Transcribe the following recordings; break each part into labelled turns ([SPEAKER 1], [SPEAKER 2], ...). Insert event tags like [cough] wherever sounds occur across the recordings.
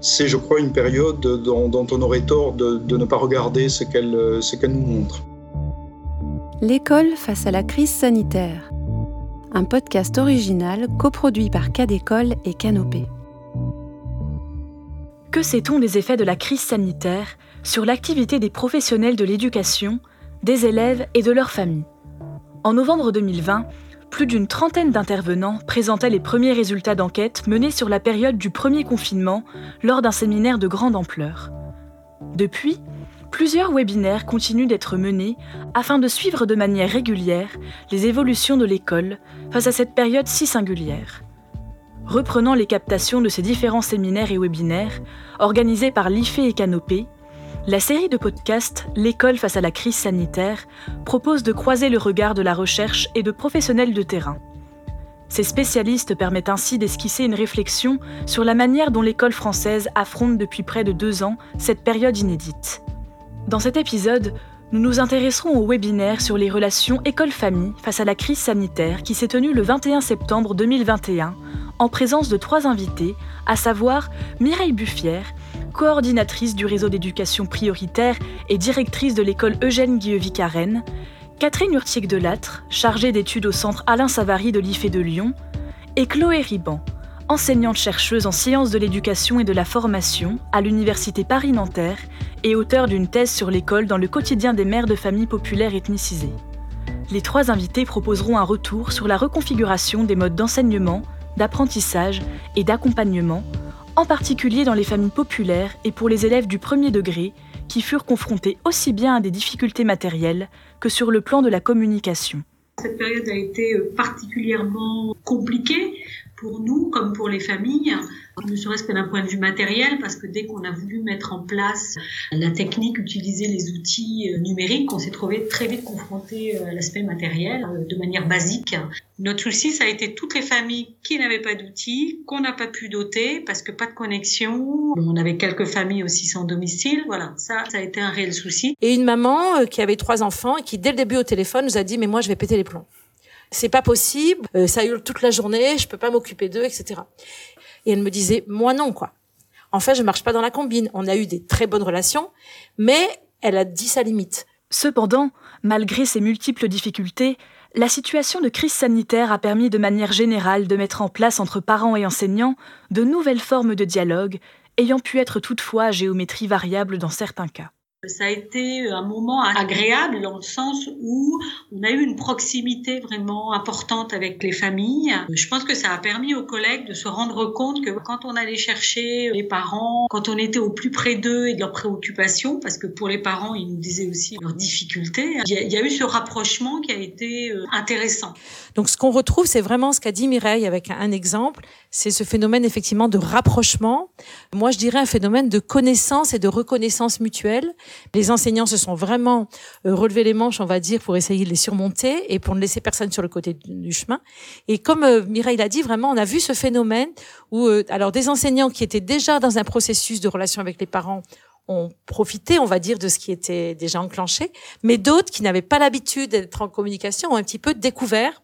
[SPEAKER 1] C'est, je crois, une période dont, on aurait tort de, ne pas regarder ce qu'elle, ce qu'elle nous montre.
[SPEAKER 2] L'école face à la crise sanitaire. Un podcast original coproduit par Cadécole et Canopée.
[SPEAKER 3] Que sait-on des effets de la crise sanitaire sur l'activité des professionnels de l'éducation, des élèves et de leurs familles? En novembre 2020, plus d'une trentaine d'intervenants présentaient les premiers résultats d'enquête menés sur la période du premier confinement lors d'un séminaire de grande ampleur. Depuis, plusieurs webinaires continuent d'être menés afin de suivre de manière régulière les évolutions de l'école face à cette période si singulière. Reprenant les captations de ces différents séminaires et webinaires, organisés par l'IFE et Canopée, la série de podcasts L'école face à la crise sanitaire propose de croiser le regard de la recherche et de professionnels de terrain. Ces spécialistes permettent ainsi d'esquisser une réflexion sur la manière dont l'école française affronte depuis près de deux ans cette période inédite. Dans cet épisode, nous nous intéresserons au webinaire sur les relations école-famille face à la crise sanitaire qui s'est tenu le 21 septembre 2021 en présence de trois invités, à savoir Mireille Buffière, coordinatrice du réseau d'éducation prioritaire et directrice de l'école Eugène Guillevic à Rennes, Catherine Urtier-Delattre, chargée d'études au centre Alain Savary de l'IFE de Lyon, et Chloé Riban, enseignante-chercheuse en sciences de l'éducation et de la formation à l'Université Paris-Nanterre et auteure d'une thèse sur l'école dans le quotidien des mères de familles populaires ethnicisées. Les trois invités proposeront un retour sur la reconfiguration des modes d'enseignement, d'apprentissage et d'accompagnement en particulier dans les familles populaires et pour les élèves du premier degré qui furent confrontés aussi bien à des difficultés matérielles que sur le plan de la communication.
[SPEAKER 4] Cette période a été particulièrement compliquée pour nous comme pour les familles, ne serait-ce que d'un point de vue matériel, parce que dès qu'on a voulu mettre en place la technique, utiliser les outils euh, numériques, on s'est trouvé très vite confronté euh, à l'aspect matériel euh, de manière basique. Notre souci, ça a été toutes les familles qui n'avaient pas d'outils, qu'on n'a pas pu doter parce que pas de connexion. On avait quelques familles aussi sans domicile. Voilà, ça, ça a été un réel souci.
[SPEAKER 5] Et une maman qui avait trois enfants et qui, dès le début au téléphone, nous a dit, mais moi, je vais péter les plombs c'est pas possible, euh, ça hurle toute la journée, je peux pas m'occuper d'eux, etc. Et elle me disait, moi non, quoi. En fait, je marche pas dans la combine. On a eu des très bonnes relations, mais elle a dit sa limite.
[SPEAKER 3] Cependant, malgré ces multiples difficultés, la situation de crise sanitaire a permis de manière générale de mettre en place entre parents et enseignants de nouvelles formes de dialogue, ayant pu être toutefois à géométrie variable dans certains cas.
[SPEAKER 4] Ça a été un moment agréable dans le sens où on a eu une proximité vraiment importante avec les familles. Je pense que ça a permis aux collègues de se rendre compte que quand on allait chercher les parents, quand on était au plus près d'eux et de leurs préoccupations, parce que pour les parents, ils nous disaient aussi leurs difficultés, il y a, eu ce rapprochement qui a été euh, intéressant.
[SPEAKER 5] Donc ce qu'on retrouve, c'est vraiment ce qu'a dit Mireille avec un exemple, c'est ce phénomène effectivement de rapprochement. Moi, je dirais un phénomène de connaissance et de reconnaissance mutuelle les enseignants se sont vraiment euh, relevés les manches, on va dire, pour essayer de les surmonter et pour ne laisser personne sur le côté du chemin. Et comme euh, Mireille l'a dit, vraiment, on a vu ce phénomène où, euh, alors, des enseignants qui étaient déjà dans un processus de relation avec les parents ont profité, on va dire, de ce qui était déjà enclenché, mais d'autres qui n'avaient pas l'habitude d'être en communication ont un petit peu découvert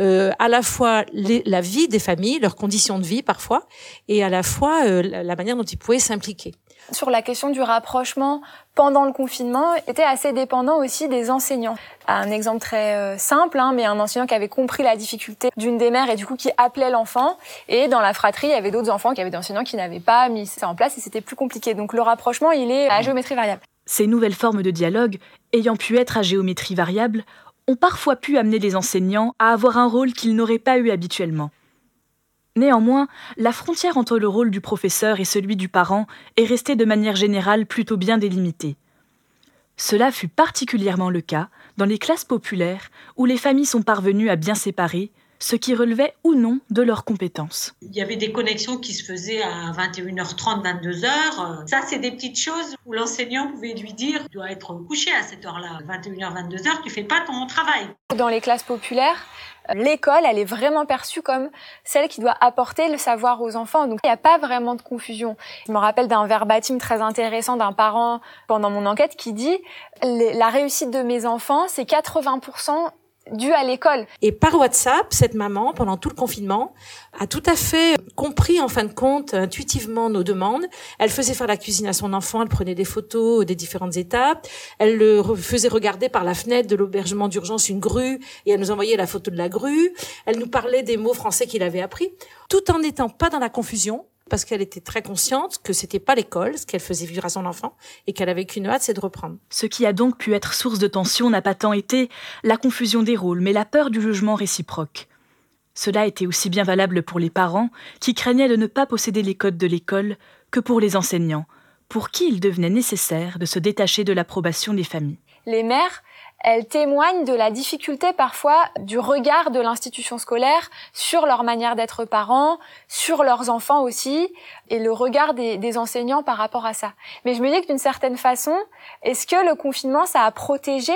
[SPEAKER 5] à la fois la vie des familles, leurs conditions de vie parfois, et à la fois la manière dont ils pouvaient s'impliquer
[SPEAKER 6] sur la question du rapprochement pendant le confinement était assez dépendant aussi des enseignants. Un exemple très euh, simple, hein, mais un enseignant qui avait compris la difficulté d'une des mères et du coup qui appelait l'enfant. Et dans la fratrie, il y avait d'autres enfants qui avaient des enseignants qui n'avaient pas mis ça en place et c'était plus compliqué. Donc le rapprochement, il est à géométrie variable.
[SPEAKER 3] Ces nouvelles formes de dialogue, ayant pu être à géométrie variable, ont parfois pu amener les enseignants à avoir un rôle qu'ils n'auraient pas eu habituellement. Néanmoins, la frontière entre le rôle du professeur et celui du parent est restée de manière générale plutôt bien délimitée. Cela fut particulièrement le cas dans les classes populaires où les familles sont parvenues à bien séparer ce qui relevait ou non de leurs compétences.
[SPEAKER 4] Il y avait des connexions qui se faisaient à 21h30, 22h. Ça, c'est des petites choses où l'enseignant pouvait lui dire Tu dois être couché à cette heure-là, 21h, 22h, tu fais pas ton travail.
[SPEAKER 6] Dans les classes populaires, l'école, elle est vraiment perçue comme celle qui doit apporter le savoir aux enfants. Donc, il n'y a pas vraiment de confusion. Je me rappelle d'un verbatim très intéressant d'un parent pendant mon enquête qui dit la réussite de mes enfants, c'est 80% dû à l'école.
[SPEAKER 5] Et par WhatsApp, cette maman, pendant tout le confinement, a tout à fait compris, en fin de compte, intuitivement nos demandes. Elle faisait faire la cuisine à son enfant, elle prenait des photos des différentes étapes, elle le faisait regarder par la fenêtre de l'hébergement d'urgence une grue, et elle nous envoyait la photo de la grue. Elle nous parlait des mots français qu'il avait appris, tout en n'étant pas dans la confusion, parce qu'elle était très consciente que c'était pas l'école, ce qu'elle faisait vivre à son enfant, et qu'elle avait qu'une hâte, c'est de reprendre.
[SPEAKER 3] Ce qui a donc pu être source de tension n'a pas tant été la confusion des rôles, mais la peur du jugement réciproque. Cela était aussi bien valable pour les parents, qui craignaient de ne pas posséder les codes de l'école, que pour les enseignants, pour qui il devenait nécessaire de se détacher de l'approbation des familles.
[SPEAKER 6] Les mères elles témoignent de la difficulté parfois du regard de l'institution scolaire sur leur manière d'être parents, sur leurs enfants aussi, et le regard des, enseignants par rapport à ça. Mais je me dis que d'une certaine façon, est-ce que le confinement, ça a protégé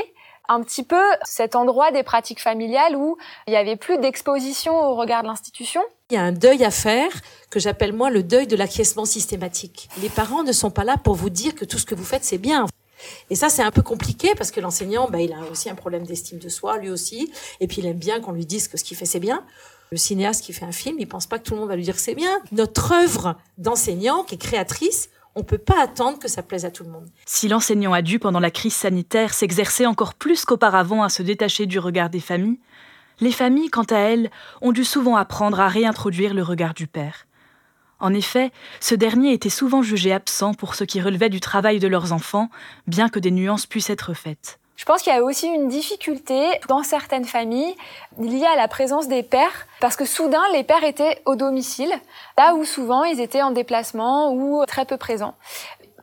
[SPEAKER 6] un petit peu cet endroit des pratiques familiales où il n'y avait plus d'exposition au regard de l'institution?
[SPEAKER 5] Il y a un deuil à faire que j'appelle moi le deuil de l'acquiescement systématique. Les parents ne sont pas là pour vous dire que tout ce que vous faites c'est bien. Et ça, c'est un peu compliqué parce que l'enseignant, bah, il a aussi un problème d'estime de soi, lui aussi. Et puis, il aime bien qu'on lui dise que ce qu'il fait, c'est bien. Le cinéaste qui fait un film, il pense pas que tout le monde va lui dire c'est bien. Notre œuvre d'enseignant, qui est créatrice, on peut pas attendre que ça plaise à tout le monde.
[SPEAKER 3] Si l'enseignant a dû, pendant la crise sanitaire, s'exercer encore plus qu'auparavant à se détacher du regard des familles, les familles, quant à elles, ont dû souvent apprendre à réintroduire le regard du père. En effet, ce dernier était souvent jugé absent pour ce qui relevait du travail de leurs enfants, bien que des nuances puissent être faites.
[SPEAKER 6] Je pense qu'il y a aussi une difficulté dans certaines familles liée à la présence des pères, parce que soudain les pères étaient au domicile, là où souvent ils étaient en déplacement ou très peu présents.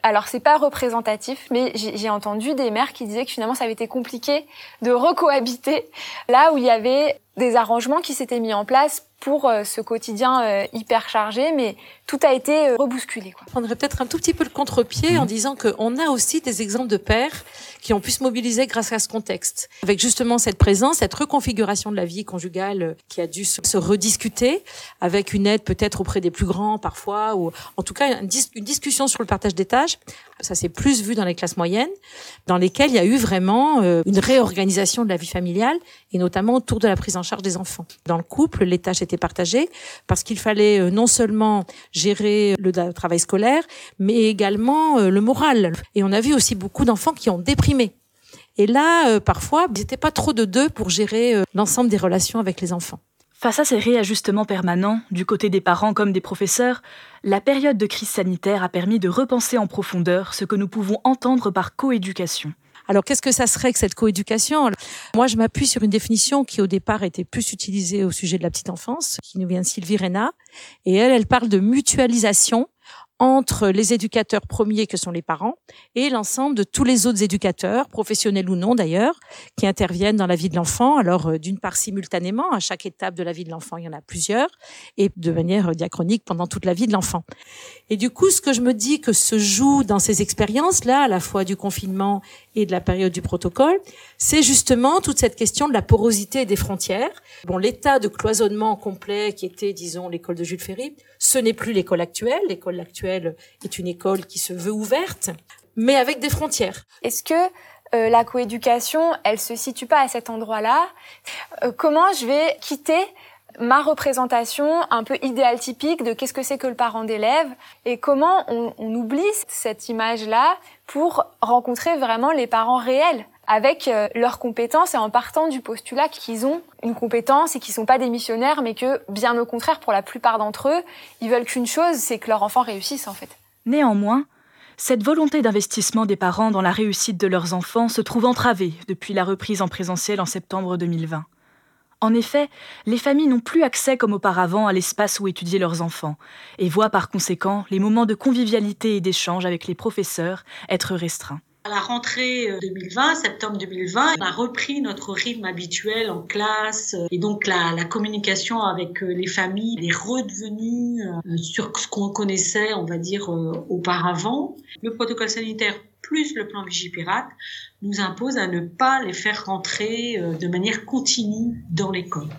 [SPEAKER 6] Alors c'est pas représentatif, mais j'ai entendu des mères qui disaient que finalement ça avait été compliqué de recohabiter là où il y avait des arrangements qui s'étaient mis en place pour euh, ce quotidien euh, hyper chargé, mais tout a été euh, rebousculé. Quoi.
[SPEAKER 5] Je prendrais peut-être un tout petit peu le contre-pied en mhm. disant qu'on a aussi des exemples de pères qui ont pu se mobiliser grâce à ce contexte, avec justement cette présence, cette reconfiguration de la vie conjugale qui a dû se rediscuter, avec une aide peut-être auprès des plus grands parfois, ou en tout cas une, discussion sur le partage des tâches. Ça s'est plus vu dans les classes moyennes, dans lesquelles il y a eu vraiment une réorganisation de la vie familiale, et notamment autour de la prise en charge des enfants. Dans le couple, les tâches étaient partagées parce qu'il fallait non seulement gérer le travail scolaire, mais également le moral. Et on a vu aussi beaucoup d'enfants qui ont déprimé et là, euh, parfois, il n'était pas trop de deux pour gérer euh, l'ensemble des relations avec les enfants.
[SPEAKER 3] Face à ces réajustements permanents, du côté des parents comme des professeurs, la période de crise sanitaire a permis de repenser en profondeur ce que nous pouvons entendre par coéducation.
[SPEAKER 5] Alors, qu'est-ce que ça serait que cette coéducation? Moi, je m'appuie sur une définition qui, au départ, était plus utilisée au sujet de la petite enfance, qui nous vient de Sylvie Reyna. Et elle, elle parle de mutualisation entre les éducateurs premiers que sont les parents et l'ensemble de tous les autres éducateurs, professionnels ou non d'ailleurs, qui interviennent dans la vie de l'enfant. Alors euh, d'une part simultanément, à chaque étape de la vie de l'enfant, il y en a plusieurs, et de manière diachronique pendant toute la vie de l'enfant. Et du coup, ce que je me dis que se joue dans ces expériences-là, à la fois du confinement et de la période du protocole, c'est justement toute cette question de la porosité des frontières. Bon, l'état de cloisonnement complet qui était, disons, l'école de Jules Ferry, ce n'est plus l'école actuelle. L'école actuelle est une école qui se veut ouverte, mais avec des frontières.
[SPEAKER 6] Est-ce que euh, la coéducation, elle se situe pas à cet endroit-là? Euh, Comment je vais quitter ma représentation un peu idéal typique de qu'est-ce que c'est que le parent d'élève et comment on, oublie cette image-là pour rencontrer vraiment les parents réels avec euh, leurs compétences et en partant du postulat qu'ils ont une compétence et qu'ils sont pas des missionnaires mais que bien au contraire pour la plupart d'entre eux, ils veulent qu'une chose, c'est que leur enfant réussisse en fait.
[SPEAKER 3] Néanmoins, cette volonté d'investissement des parents dans la réussite de leurs enfants se trouve entravée depuis la reprise en présentiel en septembre 2020. En effet, les familles n'ont plus accès comme auparavant à l'espace où étudier leurs enfants, et voient par conséquent les moments de convivialité et d'échange avec les professeurs être restreints.
[SPEAKER 4] À la rentrée 2020, euh, septembre 2020, on a repris notre rythme habituel en classe euh, et donc la, la communication avec euh, les familles est redevenue sur ce qu'on connaissait, on va dire, auparavant. Le protocole sanitaire plus le plan Vigipirate nous impose à ne pas les faire rentrer de manière continue dans l'école.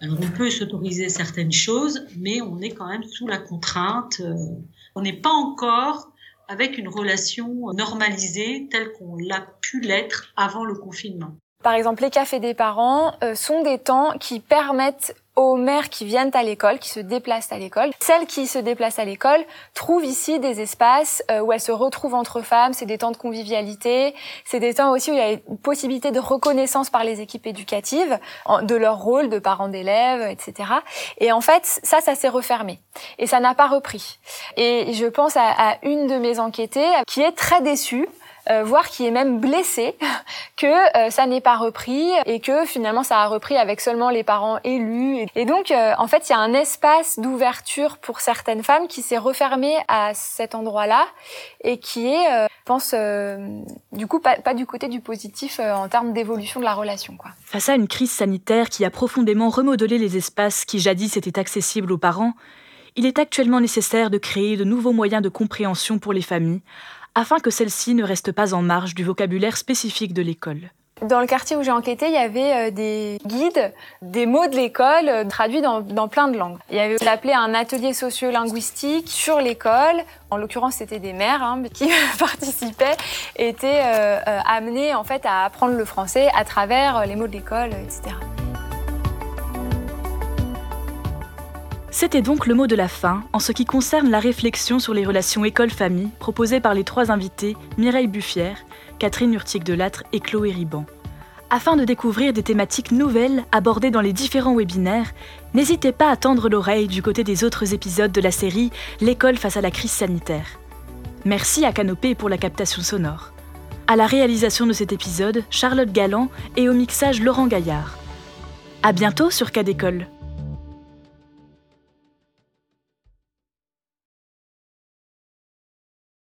[SPEAKER 4] Alors on peut s'autoriser certaines choses, mais on est quand même sous la contrainte. On n'est pas encore avec une relation normalisée telle qu'on l'a pu l'être avant le confinement.
[SPEAKER 6] Par exemple, les cafés des parents euh, sont des temps qui permettent aux mères qui viennent à l'école, qui se déplacent à l'école. Celles qui se déplacent à l'école trouvent ici des espaces euh, où elles se retrouvent entre femmes. C'est des temps de convivialité. C'est des temps aussi où il y a une possibilité de reconnaissance par les équipes éducatives de leur rôle de parents d'élèves, etc. Et en fait, ça, ça s'est refermé. Et ça n'a pas repris. Et je pense à, à une de mes enquêtées qui est très déçue euh, voire qui est même blessé [laughs] que euh, ça n'est pas repris et que finalement ça a repris avec seulement les parents élus. Et donc, euh, en fait, il y a un espace d'ouverture pour certaines femmes qui s'est refermé à cet endroit-là et qui est, je pense, du coup, pas, pas, du côté du positif en termes d'évolution de la relation. Quoi.
[SPEAKER 3] Face à une crise sanitaire qui a profondément remodelé les espaces qui jadis étaient accessibles aux parents, il est actuellement nécessaire de créer de nouveaux moyens de compréhension pour les familles afin que celle-ci ne reste pas en marge du vocabulaire spécifique de l'école.
[SPEAKER 6] Dans le quartier où j'ai enquêté, il y avait euh, des guides, des mots de l'école euh, traduits dans, plein de langues. Il y avait appelé un atelier sociolinguistique sur l'école. En l'occurrence, c'était des mères hein, qui [laughs] participaient, étaient euh, amenées en fait à apprendre le français à travers les mots de l'école, etc.
[SPEAKER 3] C'était donc le mot de la fin en ce qui concerne la réflexion sur les relations école-famille proposée par les trois invités Mireille Buffière, Catherine Urtic-Delattre et Chloé Riban. Afin de découvrir des thématiques nouvelles abordées dans les différents webinaires, n'hésitez pas à tendre l'oreille du côté des autres épisodes de la série L'école face à la crise sanitaire. Merci à Canopée pour la captation sonore. À la réalisation de cet épisode, Charlotte Galland et au mixage Laurent Gaillard. À bientôt sur Cas d'école.